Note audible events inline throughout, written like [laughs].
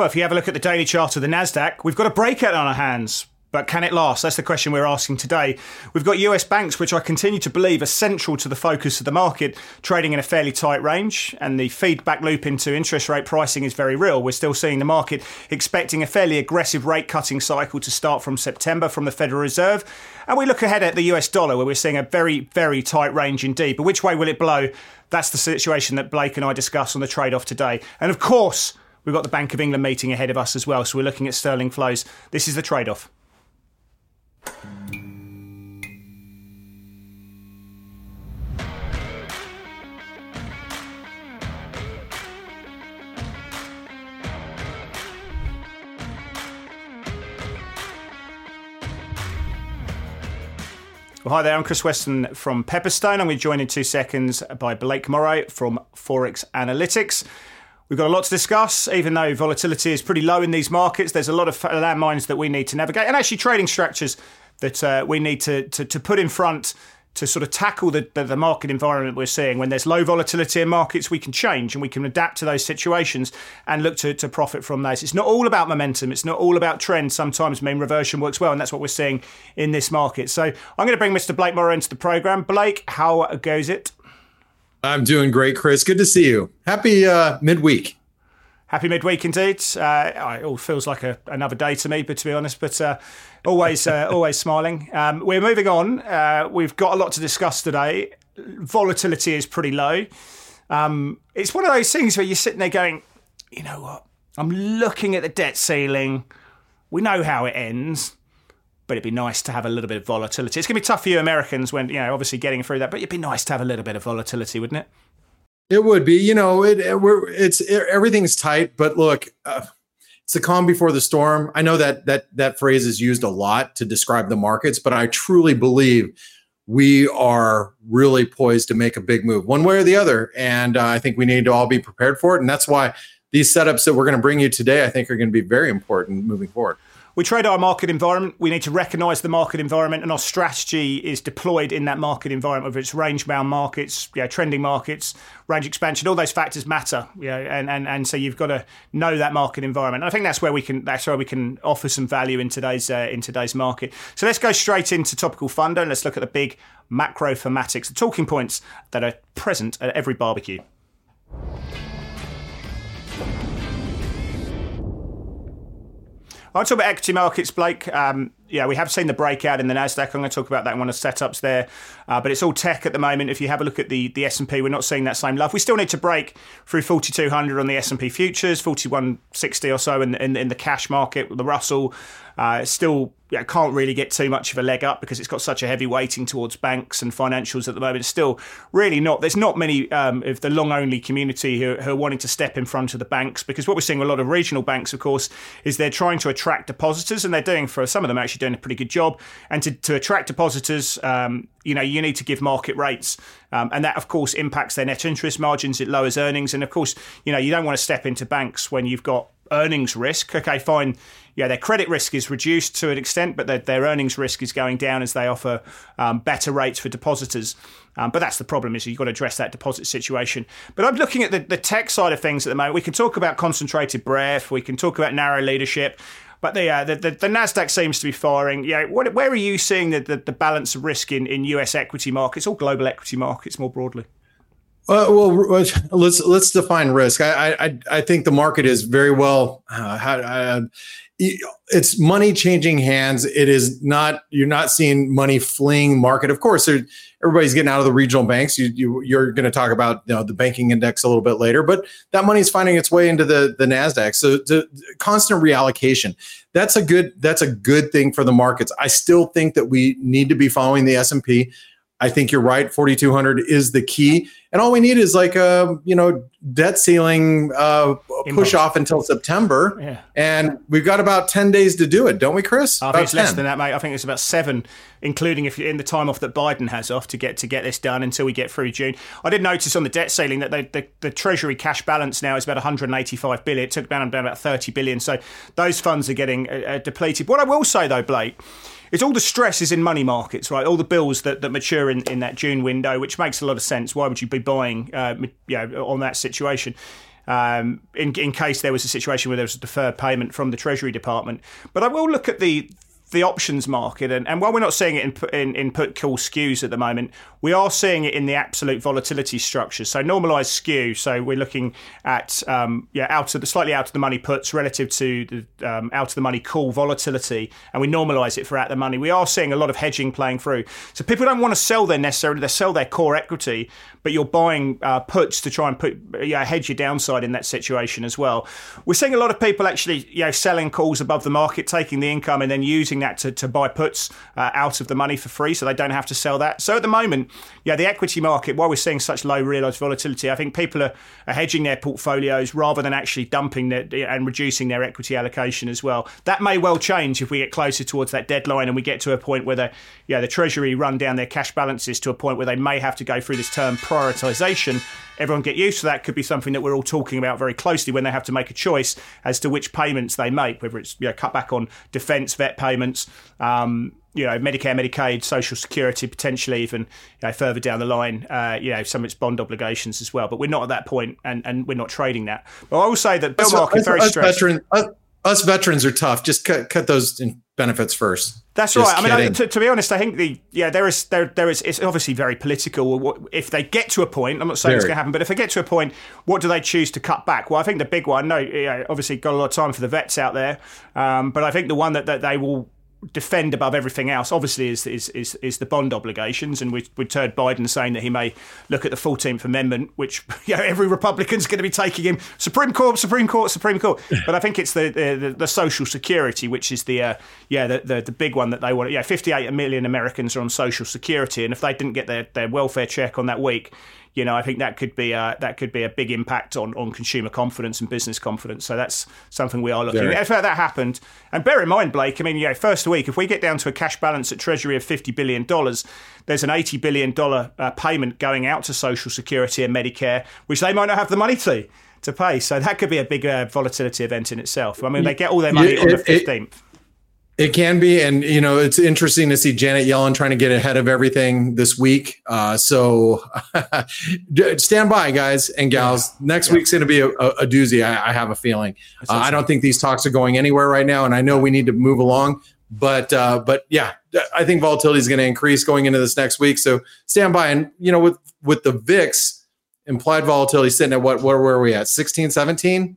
Well, if you have a look at the daily chart of the Nasdaq, we've got a breakout on our hands. But can it last? That's the question we're asking today. We've got US banks, which I continue to believe are central to the focus of the market, trading in a fairly tight range, and the feedback loop into interest rate pricing is very real. We're still seeing the market expecting a fairly aggressive rate cutting cycle to start from September from the Federal Reserve. And we look ahead at the US dollar, where we're seeing a very, very tight range indeed. But which way will it blow? That's the situation that Blake and I discuss on the trade off today. And of course, we've got the Bank of England meeting ahead of us as well. So we're looking at sterling flows. This is the trade off. Well, hi there, I'm Chris Weston from Pepperstone. I'm going to be joined in two seconds by Blake Morrow from Forex Analytix. We've got a lot to discuss, even though volatility is pretty low in these markets. There's a lot of landmines that we need to navigate, and actually trading structures that uh, we need to, to, to put in front to sort of tackle the, the, the, market environment we're seeing. When there's low volatility in markets, we can change and we can adapt to those situations and look to, to profit from those. It's not all about momentum. It's not all about trends. Sometimes mean reversion works well, and that's what we're seeing in this market. So I'm going to bring Mr. Blake Morrow into the program. Blake, how goes it? I'm doing great, Chris. Good to see you. Happy uh, midweek. Happy midweek indeed. Uh, it all feels like a, another day to me, but to be honest, but uh, always uh, [laughs] always smiling. Um, we're moving on. Uh, we've got a lot to discuss today. Volatility is pretty low. Um, it's one of those things where you're sitting there going, you know what? I'm looking at the debt ceiling. We know how it ends but it'd be nice to have a little bit of volatility. It's going to be tough for you Americans when, you know, obviously getting through that, but it'd be nice to have a little bit of volatility, wouldn't it? It would be, you know, it, we're, it's it, everything's tight, but look, uh, it's the calm before the storm. I know that that that phrase is used a lot to describe the markets, but I truly believe we are really poised to make a big move, one way or the other, and uh, I think we need to all be prepared for it. And that's why these setups that we're going to bring you today, I think, are going to be very important moving forward we trade our market environment. We need to recognise the market environment, and our strategy is deployed in that market environment, whether it's range bound markets, you know, trending markets, range expansion. All those factors matter, you know, and, and, and so you've got to know that market environment. And I think that's where we can that's where we can offer some value in today's uh, in today's market. So let's go straight into topical fundo and let's look at the big macro thematics, the talking points that are present at every barbecue. I want to talk about equity markets, Blake. Um, yeah, we have seen the breakout in the Nasdaq. I'm going to talk about that in one of the setups there, uh, but it's all tech at the moment. If you have a look at the the S and P, we're not seeing that same love. We still need to break through 4,200 on the S and P futures, 4,160 or so in, in, in the cash market. The Russell uh, still yeah, can't really get too much of a leg up because it's got such a heavy weighting towards banks and financials at the moment. It's still really not. There's not many um, of the long only community who, who, are wanting to step in front of the banks because what we're seeing a lot of regional banks, of course, is they're trying to attract depositors and they're doing for some of them actually doing a pretty good job. And to, to attract depositors, um, you know, you need to give market rates. Um, and that, of course, impacts their net interest margins. It lowers earnings. And of course, you know, you don't want to step into banks when you've got earnings risk. Okay, fine. Yeah, their credit risk is reduced to an extent, but their, their earnings risk is going down as they offer um, better rates for depositors. Um, but that's the problem is you've got to address that deposit situation. But I'm looking at the, the tech side of things at the moment. We can talk about concentrated breadth. We can talk about narrow leadership. But the, uh, the, the, the Nasdaq seems to be firing. Yeah, what, where are you seeing the, the, the balance of risk in, in US equity markets or global equity markets more broadly? Uh, well, let's let's define risk. I I I think the market is very well. Uh, uh, it's money changing hands. It is not. You're not seeing money fleeing market. Of course, there, everybody's getting out of the regional banks. You, you you're going to talk about you know, the banking index a little bit later, but that money is finding its way into the the Nasdaq. So the constant reallocation. That's a good. That's a good thing for the markets. I still think that we need to be following the S and P. I think you're right. 4,200 is the key. And all we need is like a, you know, debt ceiling uh, push off until September. Yeah. And we've got about 10 days to do it, don't we, Chris? I think about it's 10. less than that, mate. I think it's about seven, including if you're in the time off that Biden has off to get to get this done until we get through June. I did notice on the debt ceiling that the, the, the Treasury cash balance now is about 185 billion. It took down about 30 billion. So those funds are getting uh, uh depleted. What I will say, though, Blake, it's all the stress is in money markets, right? All the bills that, that mature in, in that June window, which makes a lot of sense. Why would you be buying, uh, you know, on that situation? um, in, in case there was a situation where there was a deferred payment from the Treasury Department. But I will look at the the options market, and, and while we're not seeing it in, in, in put call skews at the moment, we are seeing it in the absolute volatility structure. So normalized skew. So we're looking at um, yeah out of the slightly out of the money puts relative to the um, out of the money call volatility, and we normalize it for out of the money. We are seeing a lot of hedging playing through. So people don't want to sell their necessarily they sell their core equity, but you're buying uh, puts to try and put yeah hedge your downside in that situation as well. We're seeing a lot of people actually you know selling calls above the market, taking the income and then using that to, to buy puts uh, out of the money for free, so they don't have to sell that. So at the moment, yeah, the equity market, while we're seeing such low realised volatility, I think people are, are hedging their portfolios rather than actually dumping their, and reducing their equity allocation as well. That may well change if we get closer towards that deadline and we get to a point where the yeah the Treasury run down their cash balances to a point where they may have to go through this term prioritisation everyone get used to that could be something that we're all talking about very closely when they have to make a choice as to which payments they make, whether it's you know, cut back on defence, vet payments, um, you know, Medicare, Medicaid, Social Security, potentially even you know, further down the line, uh, you know, some of its bond obligations as well. But we're not at that point, and, and we're not trading that. But I will say that bill market very us stressed. Veteran, us, us, veterans are tough. Just cut cut those benefits first. That's Just right. I mean, I, to, to, be honest, I think the yeah there is there there is it's obviously very political. If they get to a point, I'm not saying very. it's going to happen, but if they get to a point, what do they choose to cut back? Well, I think the big one. No, obviously got a lot of time for the vets out there, um, but I think the one that, that they will defend above everything else, obviously, is is is, is the bond obligations, and we we heard Biden saying that he may look at the Fourteenth Amendment, which [laughs] you know, every Republican's going to be taking him Supreme Court, Supreme Court, Supreme Court. But I think it's the the, the Social Security, which is the uh, yeah the, the, the big one that they want. Yeah, fifty eight million Americans are on Social Security, and if they didn't get their their welfare check on that week, you know, I think that could be a, that could be a big impact on, on consumer confidence and business confidence. So that's something we are looking at. If that happened, and bear in mind, Blake, I mean, you know, first week, if we get down to a cash balance at Treasury of $50 billion, there's an $80 billion uh, payment going out to Social Security and Medicare, which they might not have the money to to pay. So that could be a big uh, volatility event in itself. I mean, they get all their money on the 15th. It can be, and you know, it's interesting to see Janet Yellen trying to get ahead of everything this week. Uh, so [laughs] stand by, guys and gals. Yeah. Next yeah. week's going to be a, a doozy. I, I, have a feeling. Uh, I don't think these talks are going anywhere right now, and I know we need to move along. But uh, but yeah, I think volatility is going to increase going into this next week. So stand by, and you know, with with the VIX implied volatility sitting at what? Where were we at? 16, 17?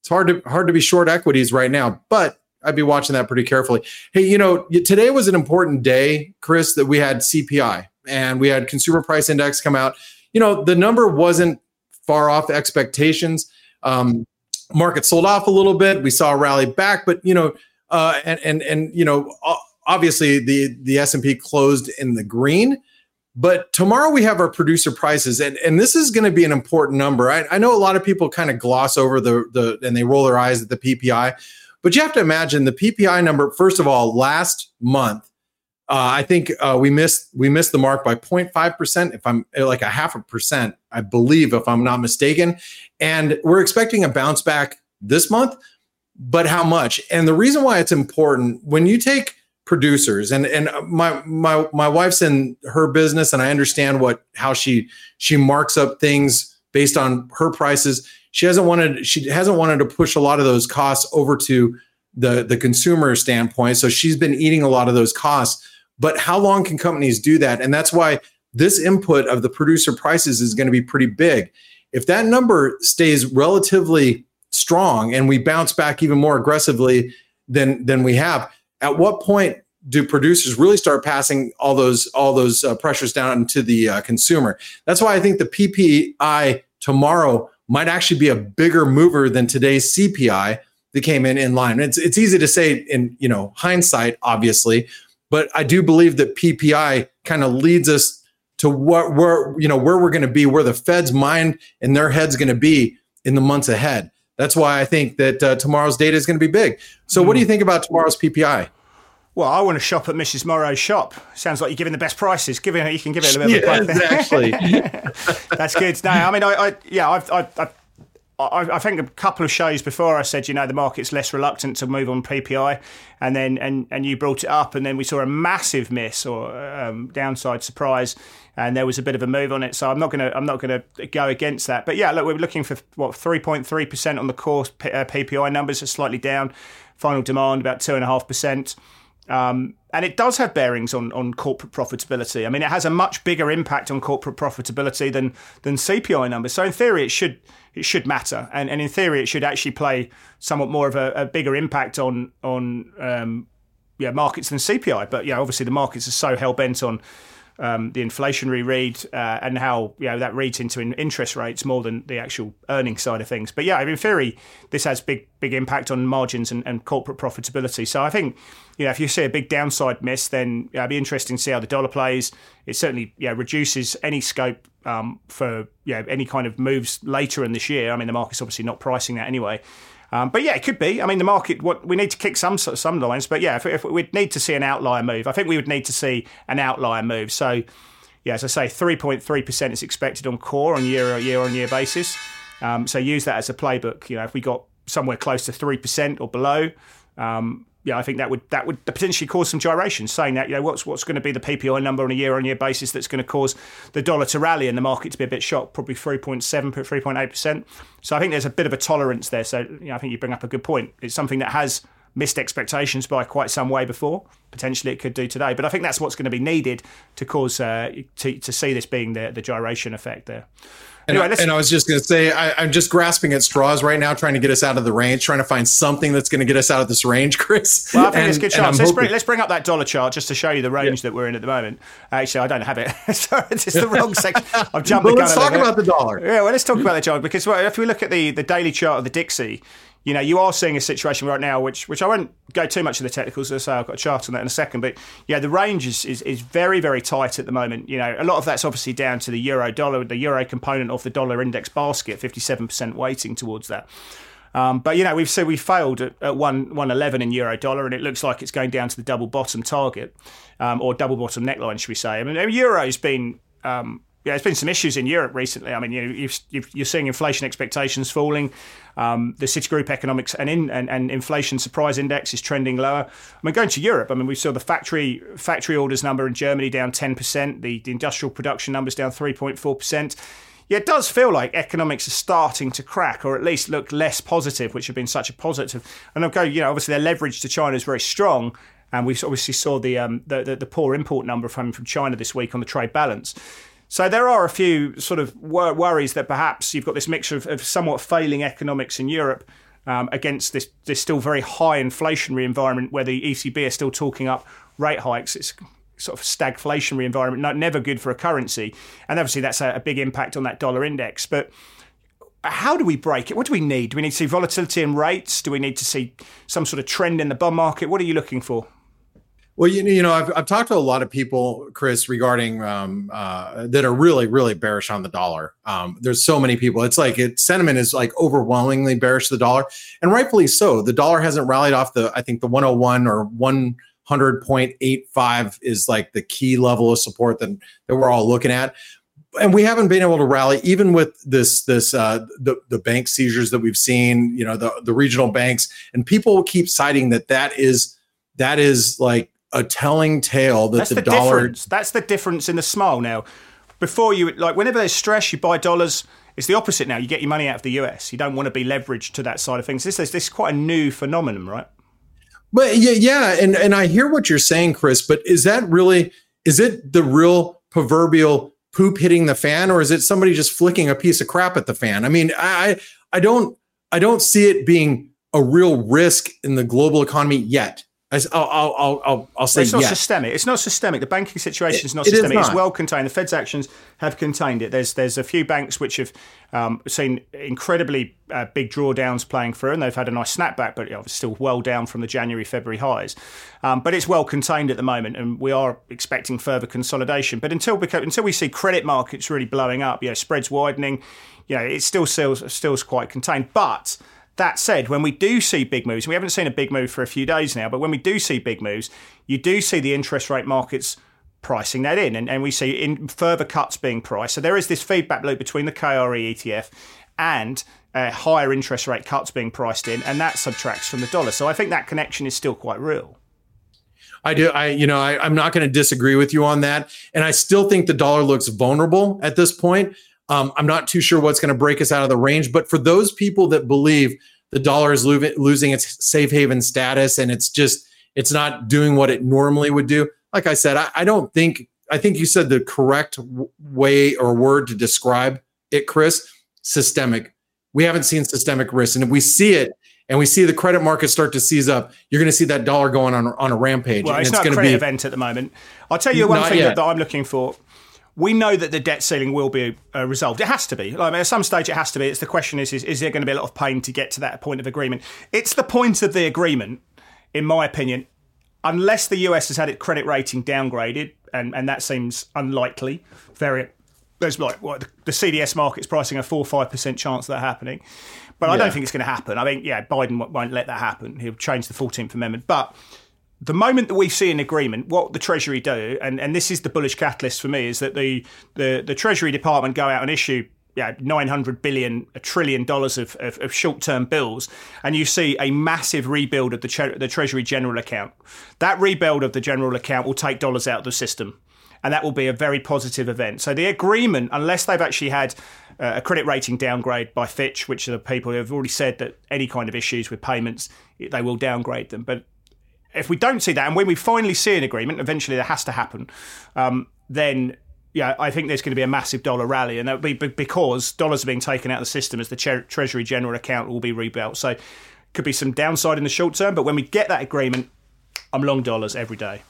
It's hard to hard to be short equities right now, but I'd be watching that pretty carefully. Hey, you know, today was an important day, Chris, that we had CPI and we had consumer price index come out. You know, the number wasn't far off expectations. Um, market sold off a little bit. We saw a rally back, but you know, uh, and and and you know, obviously the the S and P closed in the green. But tomorrow we have our producer prices, and, and this is going to be an important number. I, I know a lot of people kind of gloss over the the and they roll their eyes at the PPI, but you have to imagine the PPI number. First of all, last month, uh, I think uh, we missed we missed the mark by 0.5 percent. If I'm uh, like a half a percent, I believe, if I'm not mistaken. And we're expecting a bounce back this month, but how much? And the reason why it's important when you take producers and and my my my wife's in her business and I understand what how she she marks up things based on her prices. She hasn't wanted she hasn't wanted to push a lot of those costs over to the the consumer standpoint. So she's been eating a lot of those costs. But how long can companies do that? And that's why this input of the producer prices is going to be pretty big. If that number stays relatively strong and we bounce back even more aggressively than than we have at what point do producers really start passing all those all those uh, pressures down to the uh, consumer that's why i think the ppi tomorrow might actually be a bigger mover than today's CPI that came in in line. It's it's easy to say in you know hindsight, obviously, but I do believe that PPI kind of leads us to what where you know where we're going to be, where the Fed's mind and their head's going to be in the months ahead. That's why I think that uh, tomorrow's data is going to be big. So, mm. what do you think about tomorrow's PPI? Well, I want to shop at Mrs. Morrow's shop. Sounds like you're giving the best prices. Giving you can give it a little bit of a [laughs] exactly. [laughs] That's good. No, I mean, I, I yeah, I've, I've, I've I, think a couple of shows before I said, you know, the market's less reluctant to move on PPI, and then and and you brought it up, and then we saw a massive miss or um, downside surprise and there was a bit of a move on it. So I'm not going to I'm not to go against that. But yeah, look, we're looking for what 3.3 percent on the core PPI uh, numbers are slightly down. Final demand about two and a half percent. Um, and it does have bearings on, on corporate profitability. I mean, it has a much bigger impact on corporate profitability than than CPI numbers. So in theory, it should it should matter, and, and in theory, it should actually play somewhat more of a, a bigger impact on on um, yeah markets than CPI. But yeah, obviously the markets are so hell bent on um, the inflationary read uh, and how you know that reads into interest rates more than the actual earning side of things. But yeah, in theory, this has big big impact on margins and, and corporate profitability. So I think you know if you see a big downside miss, then it'd be interesting to see how the dollar plays. It certainly yeah reduces any scope um, for yeah any kind of moves later in this year. I mean the market's obviously not pricing that anyway. Um, but yeah, it could be. I mean, the market. What we need to kick some some lines, but yeah, if, if we'd need to see an outlier move, I think we would need to see an outlier move. So, yeah, as I say, three point three percent is expected on core on year year on year basis. Um, so use that as a playbook. You know, if we got somewhere close to three percent or below, um, yeah, I think that would that would potentially cause some gyrations. Saying that, you know, what's what's going to be the PPI number on a year-on-year basis that's going to cause the dollar to rally and the market to be a bit shocked, probably 3.7, 3.8 percent. So I think there's a bit of a tolerance there. So you know, I think you bring up a good point. It's something that has missed expectations by quite some way before. Potentially, it could do today, but I think that's what's going to be needed to cause uh, to to see this being the the gyration effect there. Anyway, and, I, and I was just going to say, I, am just grasping at straws right now, trying to get us out of the range, trying to find something that's going to get us out of this range, [laughs] Chris. Well, I think and, it's a good chance. Let's bring, let's bring, up that dollar chart just to show you the range yeah. that we're in at the moment. Actually, I don't have it. [laughs] Sorry, it's the wrong section. [laughs] I've jumped well, the gun. Let's talk about the dollar. Yeah, well, let's talk about the dollar because well, if we look at the, the daily chart of the Dixie, you know, you are seeing a situation right now, which which I won't go too much into the technicals. I say, I've got a chart on that in a second, but yeah, the range is, is, is very very tight at the moment. You know, a lot of that's obviously down to the euro dollar, the euro component of the dollar index basket, fifty seven percent weighting towards that. Um, but you know, we've said we failed at, at one one eleven in euro dollar, and it looks like it's going down to the double bottom target um, or double bottom neckline, should we say? I mean, euro's been um, yeah, there's been some issues in Europe recently. I mean, you are seeing inflation expectations falling. Um, the Citigroup economics and, in, and, and inflation surprise index is trending lower. I mean, going to Europe, I mean, we saw the factory factory orders number in Germany down 10%, the, the industrial production numbers down 3.4%. Yeah, it does feel like economics are starting to crack, or at least look less positive, which have been such a positive. And I'll go, you know, obviously their leverage to China is very strong, and we obviously saw the, um, the, the, the poor import number from from China this week on the trade balance. So there are a few sort of wor- worries that perhaps you've got this mixture of, of somewhat failing economics in Europe um, against this, this still very high inflationary environment where the ECB are still talking up rate hikes. It's sort of stagflationary environment, not, never good for a currency. And obviously that's a, a big impact on that dollar index. But how do we break it? What do we need? Do we need to see volatility in rates? Do we need to see some sort of trend in the bond market? What are you looking for? Well, you, you know, I've, I've talked to a lot of people, Chris, regarding um, uh, that are really, really bearish on the dollar. Um, there's so many people. It's like it sentiment is like overwhelmingly bearish the dollar, and rightfully so. The dollar hasn't rallied off the, I think the 101 or 100.85 is like the key level of support that that we're all looking at and we haven't been able to rally even with this this uh, the the bank seizures that we've seen you know the the regional banks and people keep citing that that is that is like a telling tale that That's the, the dollar. Difference. That's the difference in the smile now. Before you like, whenever there's stress, you buy dollars. It's the opposite now. You get your money out of the US. You don't want to be leveraged to that side of things. This is this is quite a new phenomenon, right? But yeah, yeah, and and I hear what you're saying, Chris. But is that really? Is it the real proverbial poop hitting the fan, or is it somebody just flicking a piece of crap at the fan? I mean, I I don't I don't see it being a real risk in the global economy yet. I'll, I'll, I'll, I'll say it's not yes. systemic. It's not systemic. The banking situation is not it, systemic. It is not. It's well contained. The Fed's actions have contained it. There's there's a few banks which have um, seen incredibly uh, big drawdowns playing through, and they've had a nice snapback, but you know, still well down from the January February highs. Um, but it's well contained at the moment, and we are expecting further consolidation. But until we until we see credit markets really blowing up, you know, spreads widening, you know, it still still still quite contained, but that said, when we do see big moves, we haven't seen a big move for a few days now, but when we do see big moves, you do see the interest rate markets pricing that in, and, and we see in further cuts being priced. So there is this feedback loop between the KRE ETF and uh, higher interest rate cuts being priced in, and that subtracts from the dollar. So I think that connection is still quite real. I do. I, you know, I, I'm not going to disagree with you on that. And I still think the dollar looks vulnerable at this point. Um, I'm not too sure what's going to break us out of the range. But for those people that believe the dollar is lo- losing its safe haven status and it's just, it's not doing what it normally would do. Like I said, I, I don't think, I think you said the correct w- way or word to describe it, Chris systemic. We haven't seen systemic risk. And if we see it, and we see the credit market start to seize up, you're going to see that dollar going on on a rampage. Well, and it's, it's not going a credit be event at the moment. I'll tell you one thing yet. that I'm looking for. We know that the debt ceiling will be uh, resolved. It has to be. Like, at some stage, it has to be. It's the question is, is, is there going to be a lot of pain to get to that point of agreement? It's the point of the agreement, in my opinion, unless the US has had its credit rating downgraded, and, and that seems unlikely. Very, there's like what the, the CDS market's pricing a four five percent chance of that happening, but I don't think it's going to happen. I mean, yeah, Biden won't- won't let that happen. He'll change the Fourteenth Amendment, but the moment that we see an agreement, what the Treasury do, and, and this is the bullish catalyst for me, is that the the, the Treasury Department go out and issue yeah, 900 billion, a trillion dollars of, of, of short term bills, and you see a massive rebuild of the, tre- the Treasury General account. That rebuild of the General account will take dollars out of the system, and that will be a very positive event. So the agreement, unless they've actually had uh, a credit rating downgrade by Fitch, which are the people who have already said that any kind of issues with payments, they will downgrade them. But if we don't see that, and when we finally see an agreement, eventually that has to happen, um, then yeah, I think there's going to be a massive dollar rally, and that'll be be- because dollars are being taken out of the system as the tre- Treasury General account will be rebuilt. So could be some downside in the short term, but when we get that agreement, I'm long dollars every day.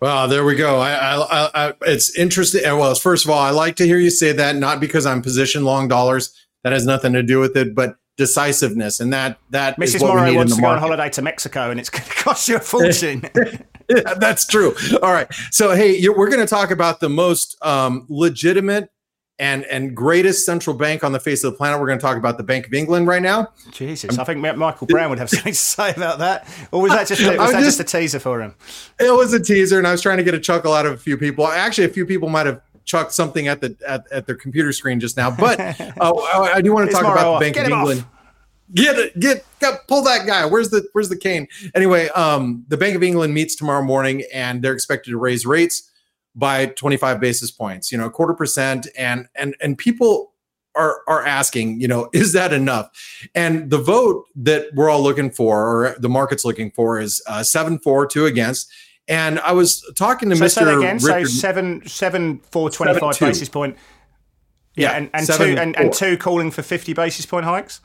Well, there we go. I, I, I, it's interesting. Well, first of all, I like to hear you say that, not because I'm position long dollars. That has nothing to do with it, but decisiveness, and that that Mrs. we Morrow wants to go on holiday to Mexico, and it's going [laughs] to cost you a fortune. [laughs] Yeah, that's true. All right. So, hey, you're, we're going to talk about the most um, legitimate and and greatest central bank on the face of the planet. We're going to talk about the Bank of England right now. Jesus, I think Michael Brown would have [laughs] something to say about that. Or was that just was that just- just a teaser for him? It was a teaser, and I was trying to get a chuckle out of a few people. Actually, a few people might have chucked something at the at, at their computer screen just now. But [laughs] uh, I I do want to talk about off. the Bank Get of off. England. Get it, get, pull that guy. Where's the where's the cane? Anyway, um, the Bank of England meets tomorrow morning, and they're expected to raise rates by 25 basis points. You know, a quarter percent, and and and people are are asking, you know, [laughs] is that enough? And the vote that we're all looking for, or the market's looking for, is uh, seven four two against. And I was talking to So Mr. say that again. So Richard- seven, seven, four, twenty-five Seven, basis point. Yeah, Yeah, and, and seven, two and, and two calling for fifty basis point hikes.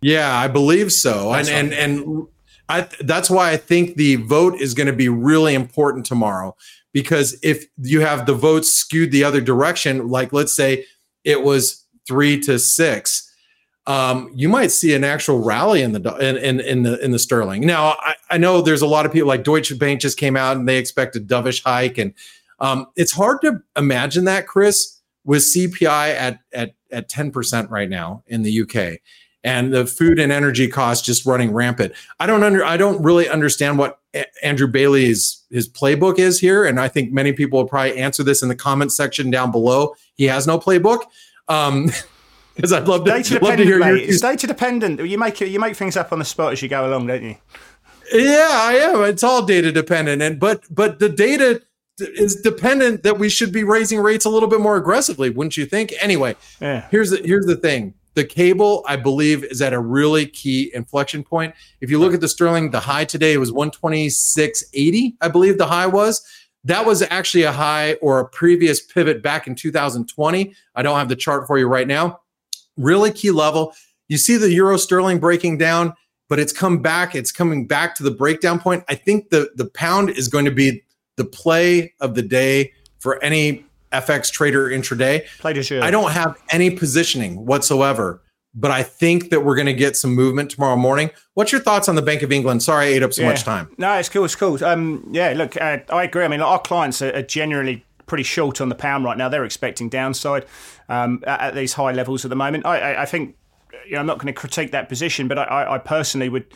Yeah, I believe so. And That's and and I that's why I think the vote is going to be really important tomorrow because if you have the votes skewed the other direction, like let's say it was 3 to 6, um, you might see an actual rally in the in, in in the in the sterling. Now, I, I know there's a lot of people like Deutsche Bank just came out and they expect a dovish hike and um, it's hard to imagine that Chris with CPI at at at 10% right now in the UK and the food and energy costs just running rampant. I don't under I don't really understand what A- Andrew Bailey's his playbook is here, and I think many people will probably answer this in the comment section down below. He has no playbook. Um [laughs] because I'd love to, Data love to hear your mate. It's data dependent. You make you make things up on the spot as you go along, don't you? Yeah, I am. It's all data dependent, and but but the data is dependent that we should be raising rates a little bit more aggressively, wouldn't you think? Anyway, Yeah. here's the here's the thing. The cable, I believe, is at a really key inflection point. If you look at the sterling, the high today was 126.80, I believe the high was. That was actually a high or a previous pivot back in 2020. I don't have the chart for you right now. Really key level. You see the euro sterling breaking down, but it's come back. It's coming back to the breakdown point. I think the the pound is going to be the play of the day for any FX trader intraday. Play de jeu. I don't have any positioning whatsoever, but I think that we're going to get some movement tomorrow morning. What's your thoughts on the Bank of England? Sorry, I ate up so Yeah. much time. No, it's cool. It's cool. Um, yeah, look, uh, I agree. I mean, our clients are, are generally pretty short on the pound right now. They're expecting downside um, at, at these high levels at the moment. I, I, I think you know I'm not going to critique that position, but I, I, I personally would.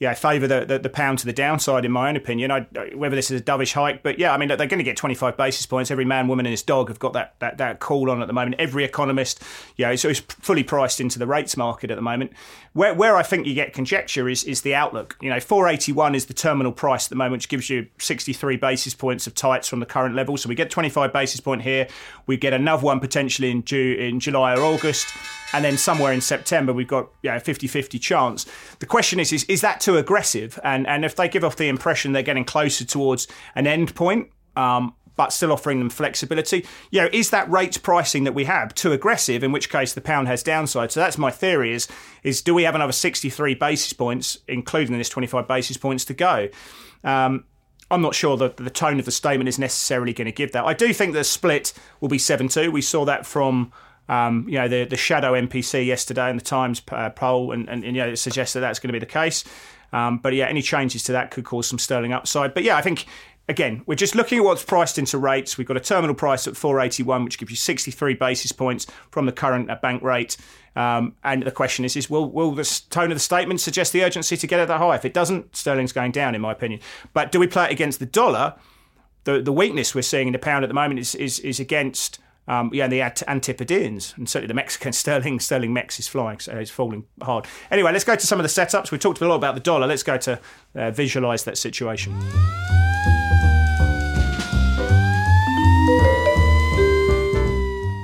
Yeah, favour the, the, the pound to the downside in my own opinion. I, whether this is a dovish hike, but yeah, I mean they're going to get 25 basis points. Every man, woman, and his dog have got that that, that call on at the moment. Every economist, yeah, so it's fully priced into the rates market at the moment. Where where I think you get conjecture is is the outlook. You know, 481 is the terminal price at the moment, which gives you 63 basis points of tights from the current level. So we get 25 basis point here. We get another one potentially in June, in July or August and then somewhere in September we've got you know, 50-50 chance. The question is, is is that too aggressive? And and if they give off the impression they're getting closer towards an end point, um, but still offering them flexibility, you know, is that rates pricing that we have too aggressive? In which case the pound has downside. So that's my theory: is is do we have another 63 basis points, including this 25 basis points to go? Um, I'm not sure that the tone of the statement is necessarily going to give that. I do think the split will be 7 2. We saw that from um, you know, the, the shadow MPC yesterday in the Times uh, poll, and, and, and, you know, it suggests that that's going to be the case. Um, but yeah, any changes to that could cause some sterling upside. But yeah, I think again, we're just looking at what's priced into rates. We've got a terminal price at 481, which gives you 63 basis points from the current uh, bank rate. Um, and the question is, is will will the tone of the statement suggest the urgency to get it that high? If it doesn't, sterling's going down, in my opinion. But do we play it against the dollar? The the weakness we're seeing in the pound at the moment is is, is against um, yeah, and the Antipodeans, and certainly the Mexican [laughs] sterling, sterling Mex is flying, so it's falling hard. Anyway, let's go to some of the setups. We talked a lot about the dollar. Let's go to uh, visualize that situation.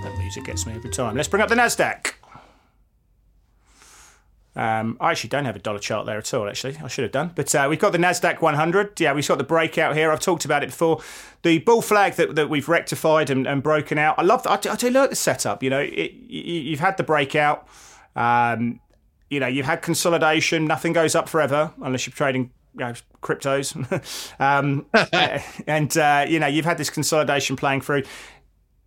That music gets me every time. Let's bring up the Nasdaq. Um, I actually don't have a dollar chart there at all. Actually, I should have done. But uh, we've got the Nasdaq 100. Yeah, we've got the breakout here. I've talked about it before. The bull flag that, that we've rectified and, and broken out. I love. The, I, I do like the setup. You know, it, you, have had the breakout. Um, you know, you've had consolidation. Nothing goes up forever unless you're trading you know, cryptos. [laughs] um, [laughs] and uh, you know, you've had this consolidation playing through.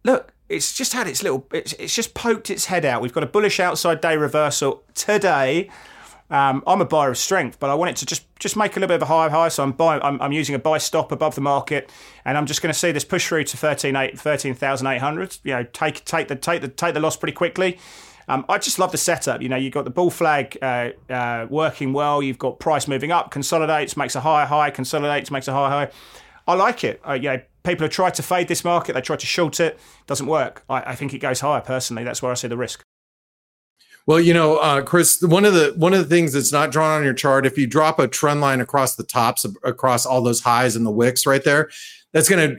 Look, it's just had its little, it's, it's just poked its head out. We've got a bullish outside day reversal today. Um, I'm a buyer of strength, but I want it to just just make a little bit of a high high. So I'm buying, I'm, I'm using a buy stop above the market, and I'm just going to see this push through to 13,800. you know, take take the take the take the loss pretty quickly. Um, I just love the setup. You know, you've got the bull flag uh, uh, working well. You've got price moving up, consolidates, makes a higher high, consolidates, makes a higher high. I like it. Uh, people have tried to fade this market. They tried to short it. Doesn't work. I, I think it goes higher. Personally, that's where I see the risk. Well, you know, uh, Chris, one of the one of the things that's not drawn on your chart, if you drop a trend line across the tops across all those highs and the wicks right there, that's going to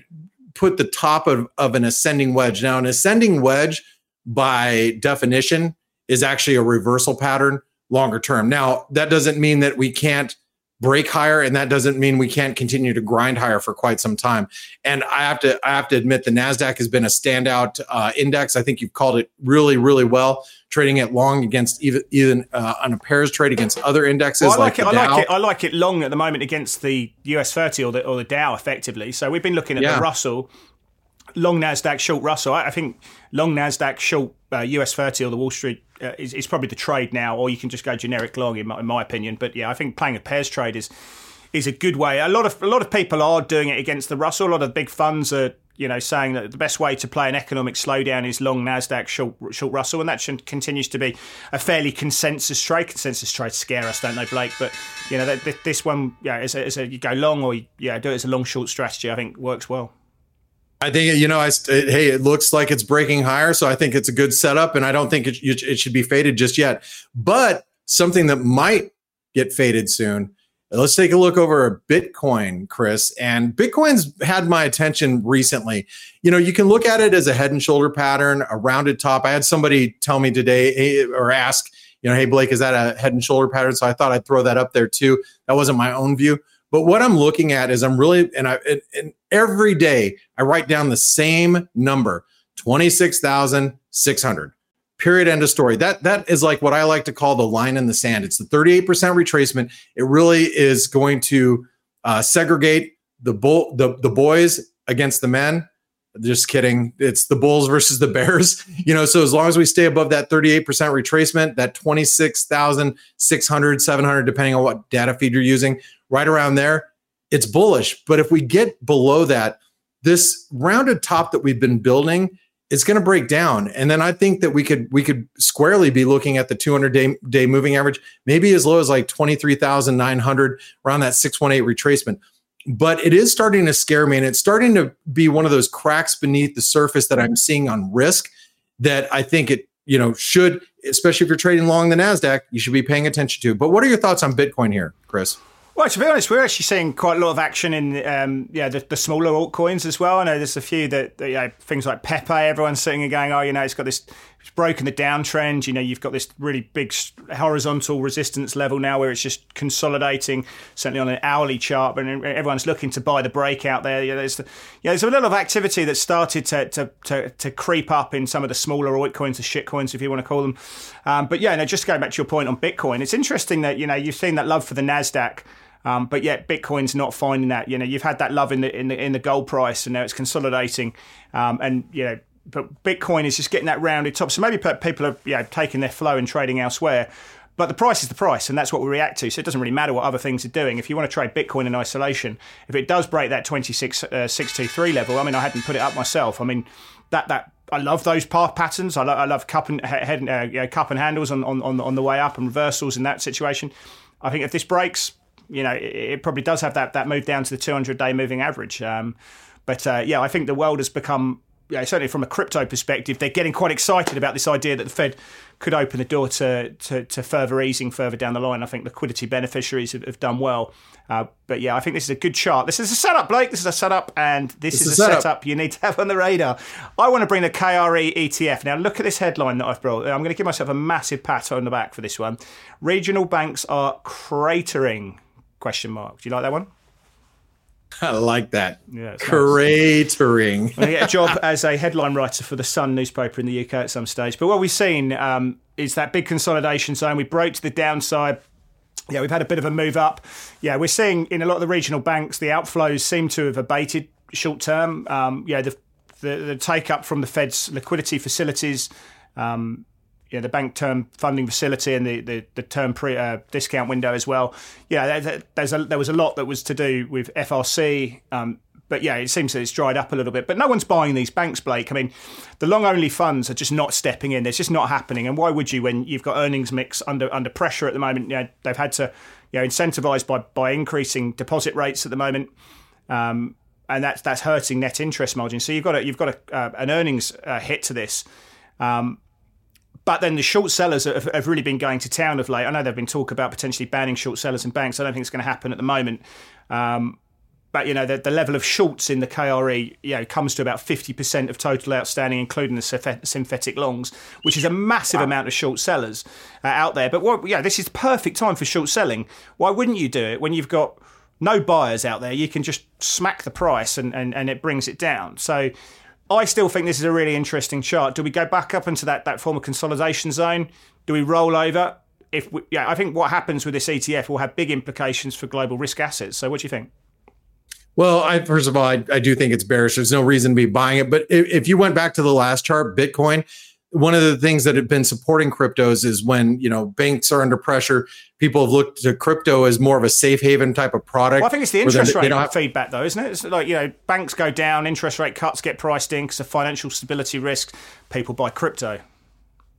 put the top of, of an ascending wedge. Now, an ascending wedge, by definition, is actually a reversal pattern longer term. Now, that doesn't mean that we can't break higher and that doesn't mean we can't continue to grind higher for quite some time and i have to i have to admit the nasdaq has been a standout uh, index i think you've called it really really well trading it long against even even uh, on a pairs trade against other indexes well, I like, like it, I like it i like it long at the moment against the us 30 or the, or the dow effectively so we've been looking at yeah. the russell long Nasdaq, short Russell. I, think long Nasdaq, short uh, US 30 or the Wall Street uh, is, is, probably the trade now, or you can just go generic long, in my, in my, opinion. But yeah, I think playing a pairs trade is is a good way. A lot of a lot of people are doing it against the Russell. A lot of big funds are you know saying that the best way to play an economic slowdown is long Nasdaq, short short Russell, and that should, continues to be a fairly consensus trade. Consensus trades scare us, don't they, Blake? But you know that, this one, yeah, as a, as a, you go long or you, yeah, do it as a long short strategy. I think works well. I think you know, I it, hey, it looks like it's breaking higher, so I think it's a good setup, and I don't think it, it should be faded just yet. But something that might get faded soon. Let's take a look over Bitcoin, Chris. And Bitcoin's had my attention recently. You know, you can look at it as a head and shoulder pattern, a rounded top. I had somebody tell me today or ask, you know, hey Blake, is that a head and shoulder pattern? So I thought I'd throw that up there too. That wasn't my own view. But what I'm looking at is I'm really, and I, and, and every day I write down the same number, 26,600. Period. End of story. That that is like what I like to call the line in the sand. It's the 38% retracement. It really is going to uh, segregate the bull the, the boys against the men. Just kidding. It's the Bulls versus the Bears. [laughs] You know, so as long as we stay above that 38% retracement, that 26,600, 700, depending on what data feed you're using, right around there, it's bullish. But if we get below that, this rounded top that we've been building it's going to break down and then i think that we could we could squarely be looking at the 200 day day moving average maybe as low as like 23900 around that 618 retracement but it is starting to scare me and it's starting to be one of those cracks beneath the surface that i'm seeing on risk that i think it you know should especially if you're trading long the nasdaq you should be paying attention to but what are your thoughts on bitcoin here chris well, to be honest, we're actually seeing quite a lot of action in um, yeah the, the, smaller altcoins as well. I know there's a few that, that you know, things like Pepe. Everyone's sitting and going, oh, you know, it's got this it's broken the downtrend. You know, you've got this really big horizontal resistance level now where it's just consolidating, certainly on an hourly chart. But everyone's looking to buy the breakout there. Yeah, there's, yeah, there's a lot of activity that started to, to, to, to creep up in some of the smaller altcoins, the shitcoins, if you want to call them. Um, but yeah, no, just going back to your point on Bitcoin, it's interesting that you know you've seen that love for the Nasdaq. Um, but yet Bitcoin's not finding that. You know, you've had that love in the in the in the gold price, and now it's consolidating. Um, and you know, but Bitcoin is just getting that rounded top. So maybe people are you know, taking their flow and trading elsewhere. But the price is the price, and that's what we react to. So it doesn't really matter what other things are doing. If you want to trade Bitcoin in isolation, if it does break that 26623 uh, level, I mean, I hadn't put it up myself. I mean, that that I love those path patterns. I, lo- I love cup and head, uh, you know, cup and handles on, on on the way up and reversals in that situation. I think if this breaks, you know, it, it, probably does have that that move down to the 200 day moving average. Um, but uh, yeah, I think the world has become, yeah, certainly from a crypto perspective, they're getting quite excited about this idea that the Fed could open the door to, to, to further easing further down the line. I think liquidity beneficiaries have, have done well. Uh, but yeah, I think this is a good chart. This is a setup, Blake. This is a setup, and this, this is, is, a setup. setup. you need to have on the radar. I want to bring the KRE ETF. Now, look at this headline that I've brought. I'm going to give myself a massive pat on the back for this one. Regional banks are cratering Question mark. Do you like that one? [laughs] I like that. Yeah, cratering. I get a [laughs] job as a headline writer for the Sun newspaper in the UK at some stage. But what we've seen um, is that big consolidation zone. We broke to the downside. Yeah, we've had a bit of a move up. Yeah, we're seeing in a lot of the regional banks the outflows seem to have abated short term. Um, yeah, the, the, the take up from the Fed's liquidity facilities um, yeah, the bank term funding facility and the the, the term pre uh, discount window as well. Yeah, there, there's a, there was a lot that was to do with FRC. Um, but yeah, it seems that it's dried up a little bit. But no one's buying these banks, Blake. I mean, the long only funds are just not stepping in. It's just not happening. And why would you when you've got earnings mix under under pressure at the moment? You know, they've had to you know incentivize by by increasing deposit rates at the moment. Um, and that's that's hurting net interest margin. So you've got a, you've got a, uh, an earnings uh, hit to this. Um, but then the short sellers have, have, really been going to town of late. I know there've been talk about potentially banning short sellers in banks. I don't think it's going to happen at the moment. Um, but you know the, the, level of shorts in the KRE you know comes to about 50% of total outstanding including the synthetic longs which is a massive wow. amount of short sellers uh, out there but what yeah this is perfect time for short selling why wouldn't you do it when you've got no buyers out there you can just smack the price and, and, and it brings it down so I still think this is a really interesting chart. Do we go back up into that, that former consolidation zone? Do we roll over? If we, yeah, I think what happens with this ETF will have big implications for global risk assets. So, what do you think? Well, I, first of all, I, I do think it's bearish. There's no reason to be buying it. But if, if you went back to the last chart, Bitcoin, one of the things that have been supporting cryptos is when you know banks are under pressure people have looked to crypto as more of a safe haven type of product. Well, i think it's the interest rate have- feedback though isn't it? It's like you know banks go down interest rate cuts get priced in because of financial stability risk people buy crypto.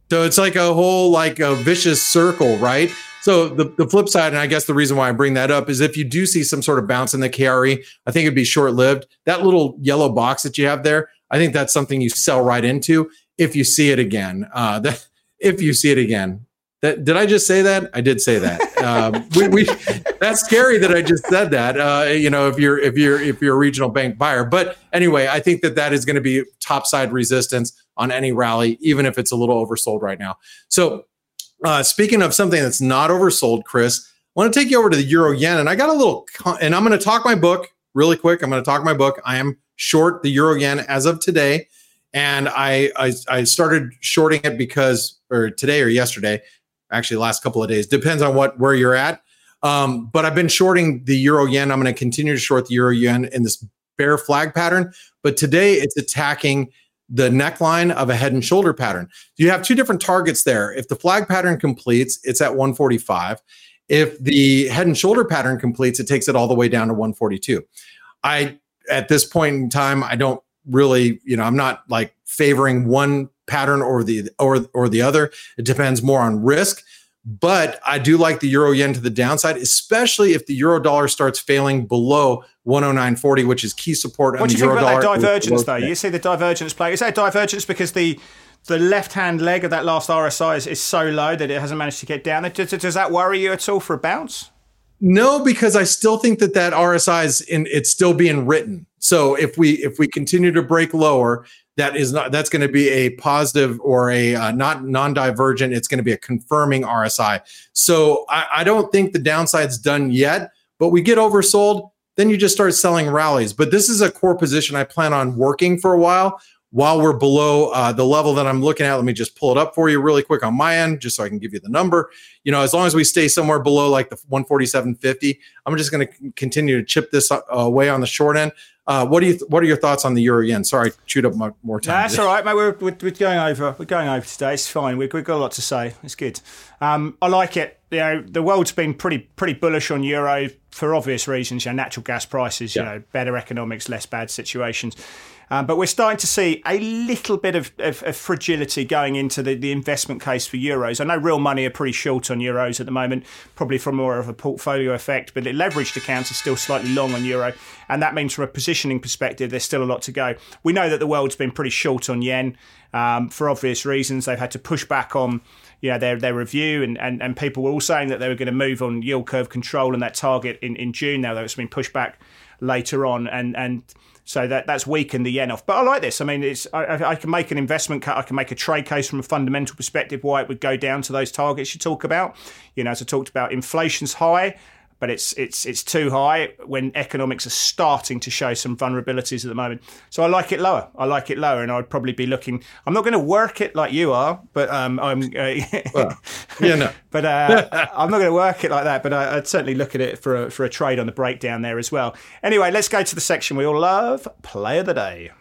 So it's like a whole like a vicious circle right? So the, the flip side and i guess the reason why i bring that up is if you do see some sort of bounce in the kre i think it'd be short lived that little yellow box that you have there i think that's something you sell right into if you see it again. Uh, that, [laughs] if you see it again. That, did I just say that? I did say that. [laughs] Um, we, we, that's scary that I just said that. Uh, you know, if you're if you're if you're a regional bank buyer, but anyway, I think that that is going to be topside resistance on any rally, even if it's a little oversold right now. So, uh, speaking of something that's not oversold, Chris, I want to take you over to the euro yen, and I got a little, and I'm going to talk my book really quick. I'm going to talk my book. I am short the euro yen as of today and I, I, I started shorting it because or today or yesterday, actually last couple of days depends on what where you're at. Um, but I've been shorting the euro yen. I'm going to continue to short the euro yen in this bear flag pattern. But today it's attacking the neckline of a head and shoulder pattern. You have two different targets there. If the flag pattern completes, it's at 145. If the head and shoulder pattern completes, it takes it all the way down to 142. I at this point in time, I don't really, you know, I'm not like favoring one pattern or the or or the other. It depends more on risk. But I do like the euro yen to the downside, especially if the euro dollar starts failing below 109.40, which is key support. What do you think about that divergence, though? You see the divergence play. Is that divergence because the the left hand leg of that last RSI is, is so low that it hasn't managed to get down? Does, does that worry you at all for a bounce? No, because I still think that that RSI is in. It's still being written. So if we if we continue to break lower, that is not that's going to be a positive or a uh, not non-divergent. It's going to be a confirming RSI. So I, I don't think the downside's done yet. But we get oversold, then you just start selling rallies. But this is a core position I plan on working for a while while we're below uh, the level that I'm looking at, let me just pull it up for you really quick on my end, just so I can give you the number. You know, as long as we stay somewhere below like the 147.50, I'm just going to continue to chip this uh, away on the short end. Uh, what do you? Th- what are your thoughts on the euro yen? Sorry, I chewed up my, more time. that's all right, mate. We're, we're, we're, going over. We're going over today. It's fine. We've, we've got a lot to say. It's good. Um, I like it. You know, the world's been pretty pretty bullish on euro for obvious reasons. You know, natural gas prices. Yeah. You know, better economics, less bad situations. Um, but we're starting to see a little bit of, of, of fragility going into the, the, investment case for euros. I know real money are pretty short on euros at the moment, probably from more of a portfolio effect, but the leveraged accounts are still slightly long on euro. And that means from a positioning perspective, there's still a lot to go. We know that the world's been pretty short on yen um, for obvious reasons. They've had to push back on you know, their their review, and, and, and people were all saying that they were going to move on yield curve control and that target in, in June. Now that it's been pushed back later on, and and so that that's weakened the yen off. But I like this. I mean, it's I, I, can make an investment cut. I can make a trade case from a fundamental perspective why it would go down to those targets you talk about. You know, as I talked about, inflation's high but it's it's it's too high when economics are starting to show some vulnerabilities at the moment. So I like it lower. I like it lower, and I'd probably be looking. I'm not going to work it like you are, but um, I'm. Uh, [laughs] well, yeah, no. [laughs] but uh, [laughs] I'm not going to work it like that. But I, would certainly look at it for a, for a trade on the breakdown there as well. Anyway, let's go to the section we all love: Play of the Day.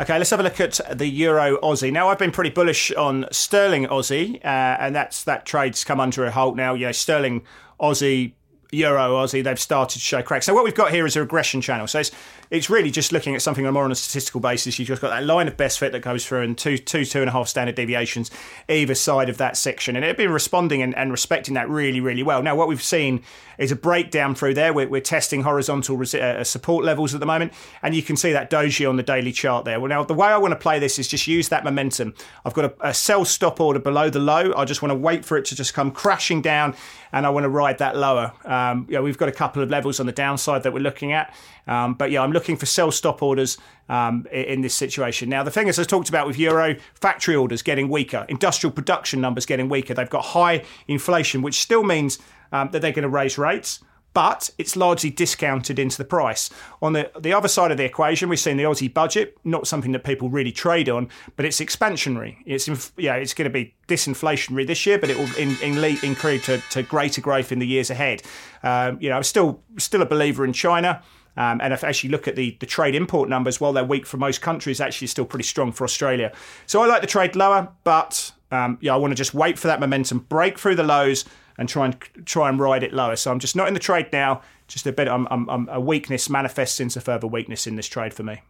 Okay, let's have a look at the Euro Aussie. Now, I've been pretty bullish on Sterling Aussie, uh, and that's that trade's come under a halt now. Know, Sterling Aussie Euro Aussie, they've started to show cracks. So what we've got here is a regression channel. So it's it's really just looking at something more on a statistical basis. You've just got that line of best fit that goes through and two, two, two and a half standard deviations either side of that section. And it's been responding and, and respecting that really, really well. Now, what we've seen is a breakdown through there. We're, we're testing horizontal res- uh, support levels at the moment, and you can see that doji on the daily chart there. Well, now the way I want to play this is just use that momentum. I've got a, a sell stop order below the low. I just want to wait for it to just come crashing down, and I want to ride that lower. Um, yeah, we've got a couple of levels on the downside that we're looking at. Um, but yeah, I'm looking for sell stop orders um, in this situation. Now, the thing is, as I talked about with Euro, factory orders getting weaker, industrial production numbers getting weaker. They've got high inflation, which still means um, that they're going to raise rates but it's largely discounted into the price. On the, the other side of the equation, we've seen the Aussie budget, not something that people really trade on, but it's expansionary. It's yeah, it's going to be disinflationary this year, but it will in, in increase to, to, greater growth in the years ahead. Um, you know, I'm still still a believer in China. Um, and if I actually look at the, the trade import numbers, while they're weak for most countries, actually still pretty strong for Australia. So I like the trade lower, but um, yeah, I want to just wait for that momentum, break through the lows, and try and try and ride it lower. So I'm just not in the trade now. Just a bit, I'm, I'm, I'm a weakness manifests into further weakness in this trade for me.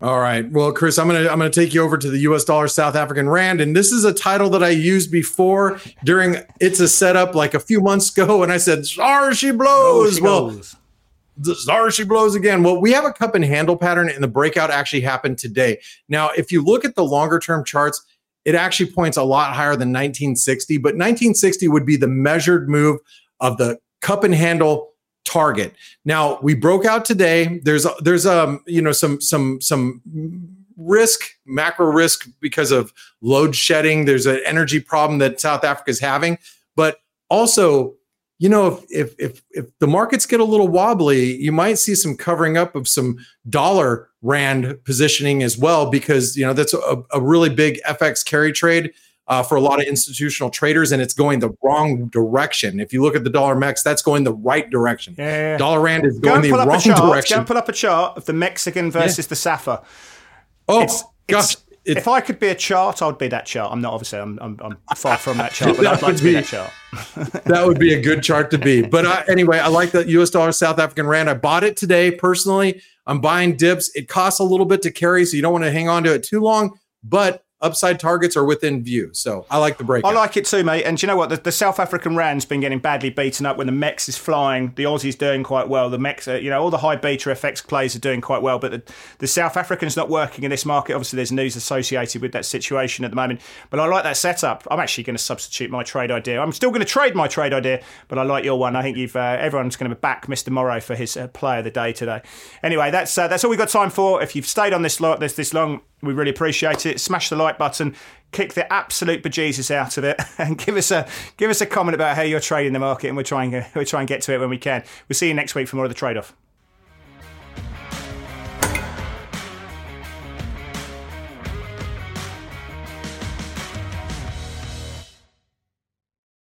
All right. Well, Chris, I'm gonna I'm gonna take you over to the U.S. dollar South African rand, and this is a title that I used before during it's a setup like a few months ago, and I said, "Star she blows." Oh, she well, goes the star she blows again. Well, we have a cup and handle pattern, and the breakout actually happened today. Now, if you look at the longer term charts, it actually points a lot higher than 1960, but 1960 would be the measured move of the cup and handle target. Now, we broke out today. There's there's um you know some some some risk, macro risk because of load shedding. There's an energy problem that South Africa is having, but also you know, if, if if if the markets get a little wobbly, you might see some covering up of some dollar rand positioning as well, because you know that's a, a really big FX carry trade uh, for a lot of institutional traders, and it's going the wrong direction. If you look at the dollar mex, that's going the right direction. Yeah, yeah. Dollar rand is going the wrong direction. Go and pull up a chart of the Mexican versus yeah. the SAFA. Oh, it's, gosh. It's, it, if I could be a chart, I'd be that chart. I'm not obviously. I'm I'm, I'm far from that chart, but I'd like to be, be that chart. [laughs] that would be a good chart to be. But I, anyway, I like the U.S. dollar South African rand. I bought it today personally. I'm buying dips. It costs a little bit to carry, so you don't want to hang on to it too long. But upside targets are within view. So I like the break. I like it too, mate. And you know what? The, the, South African rand's been getting badly beaten up when the Mex is flying. The Aussie's doing quite well. The Mex, uh, you know, all the high beta FX plays are doing quite well. But the, the South African's not working in this market. Obviously, there's news associated with that situation at the moment. But I like that setup. I'm actually going to substitute my trade idea. I'm still going to trade my trade idea, but I like your one. I think you've uh, everyone's going to back Mr. Morrow for his uh, play of the day today. Anyway, that's uh, that's all we've got time for. If you've stayed on this, this this long, we really appreciate it. Smash the like button, kick the absolute bejesus out of it, [laughs] and give us a give us a comment about how you're trading the market, and we'll try and we'll try and get to it when we can. We'll see you next week for more of the trade off.